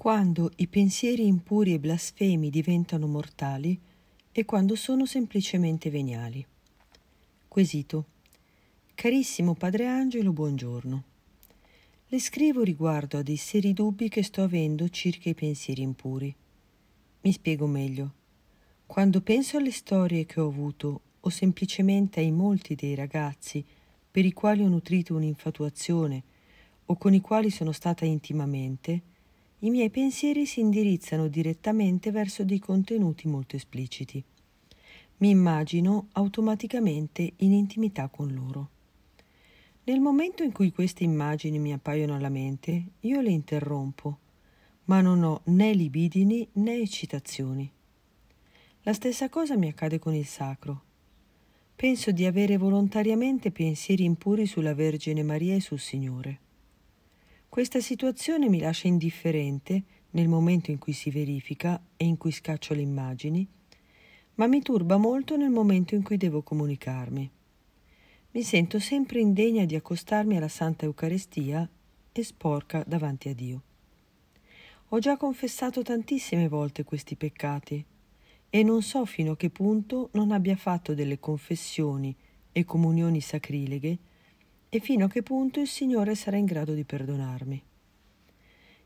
quando i pensieri impuri e blasfemi diventano mortali e quando sono semplicemente veniali. Quesito. Carissimo Padre Angelo, buongiorno. Le scrivo riguardo a dei seri dubbi che sto avendo circa i pensieri impuri. Mi spiego meglio. Quando penso alle storie che ho avuto o semplicemente ai molti dei ragazzi per i quali ho nutrito un'infatuazione o con i quali sono stata intimamente, i miei pensieri si indirizzano direttamente verso dei contenuti molto espliciti. Mi immagino automaticamente in intimità con loro. Nel momento in cui queste immagini mi appaiono alla mente, io le interrompo, ma non ho né libidini né eccitazioni. La stessa cosa mi accade con il sacro. Penso di avere volontariamente pensieri impuri sulla Vergine Maria e sul Signore. Questa situazione mi lascia indifferente nel momento in cui si verifica e in cui scaccio le immagini, ma mi turba molto nel momento in cui devo comunicarmi. Mi sento sempre indegna di accostarmi alla Santa Eucaristia e sporca davanti a Dio. Ho già confessato tantissime volte questi peccati e non so fino a che punto non abbia fatto delle confessioni e comunioni sacrileghe e fino a che punto il Signore sarà in grado di perdonarmi.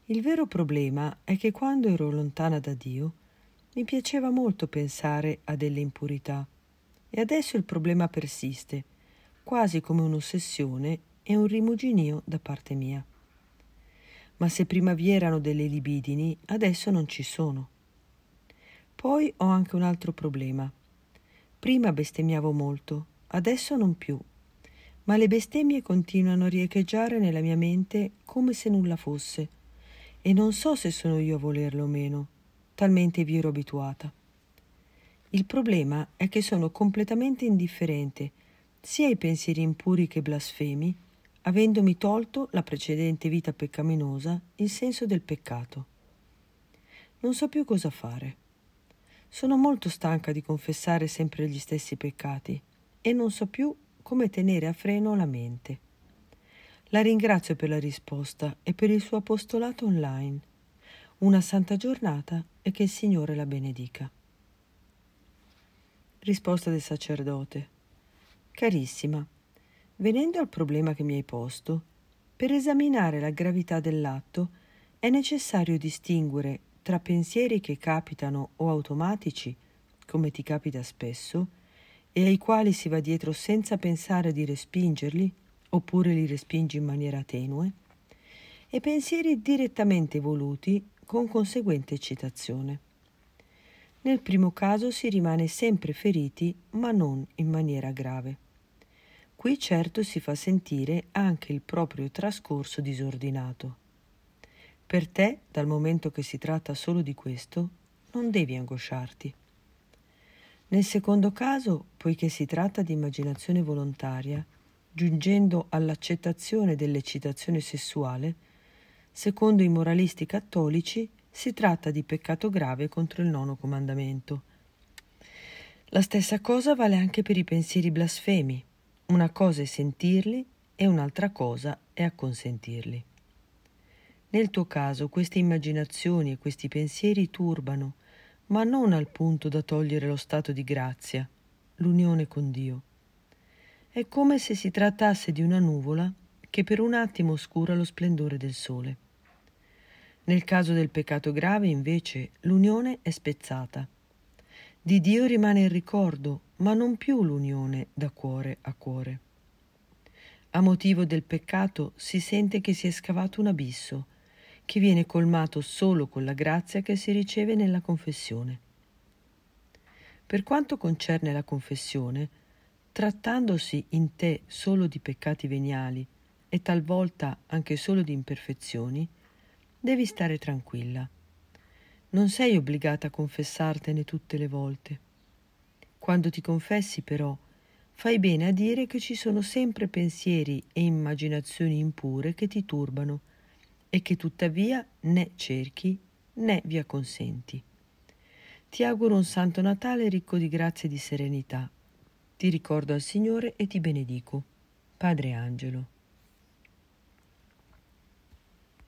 Il vero problema è che quando ero lontana da Dio mi piaceva molto pensare a delle impurità e adesso il problema persiste, quasi come un'ossessione e un rimuginio da parte mia. Ma se prima vi erano delle libidini, adesso non ci sono. Poi ho anche un altro problema. Prima bestemmiavo molto, adesso non più ma le bestemmie continuano a riecheggiare nella mia mente come se nulla fosse, e non so se sono io a volerlo o meno, talmente vi ero abituata. Il problema è che sono completamente indifferente sia ai pensieri impuri che blasfemi, avendomi tolto la precedente vita peccaminosa il senso del peccato. Non so più cosa fare. Sono molto stanca di confessare sempre gli stessi peccati e non so più come tenere a freno la mente. La ringrazio per la risposta e per il suo apostolato online. Una santa giornata e che il Signore la benedica. Risposta del sacerdote. Carissima, venendo al problema che mi hai posto, per esaminare la gravità dell'atto è necessario distinguere tra pensieri che capitano o automatici, come ti capita spesso, e ai quali si va dietro senza pensare di respingerli, oppure li respingi in maniera tenue, e pensieri direttamente voluti con conseguente eccitazione. Nel primo caso si rimane sempre feriti, ma non in maniera grave. Qui certo si fa sentire anche il proprio trascorso disordinato. Per te, dal momento che si tratta solo di questo, non devi angosciarti. Nel secondo caso, poiché si tratta di immaginazione volontaria, giungendo all'accettazione dell'eccitazione sessuale, secondo i moralisti cattolici si tratta di peccato grave contro il nono comandamento. La stessa cosa vale anche per i pensieri blasfemi. Una cosa è sentirli e un'altra cosa è acconsentirli. Nel tuo caso queste immaginazioni e questi pensieri turbano, ma non al punto da togliere lo stato di grazia, l'unione con Dio. È come se si trattasse di una nuvola che per un attimo oscura lo splendore del sole. Nel caso del peccato grave, invece, l'unione è spezzata. Di Dio rimane il ricordo, ma non più l'unione da cuore a cuore. A motivo del peccato si sente che si è scavato un abisso, che viene colmato solo con la grazia che si riceve nella confessione. Per quanto concerne la confessione, trattandosi in te solo di peccati veniali e talvolta anche solo di imperfezioni, devi stare tranquilla. Non sei obbligata a confessartene tutte le volte. Quando ti confessi, però, fai bene a dire che ci sono sempre pensieri e immaginazioni impure che ti turbano e che tuttavia né cerchi né vi acconsenti. Ti auguro un Santo Natale ricco di grazia e di serenità. Ti ricordo al Signore e ti benedico. Padre Angelo.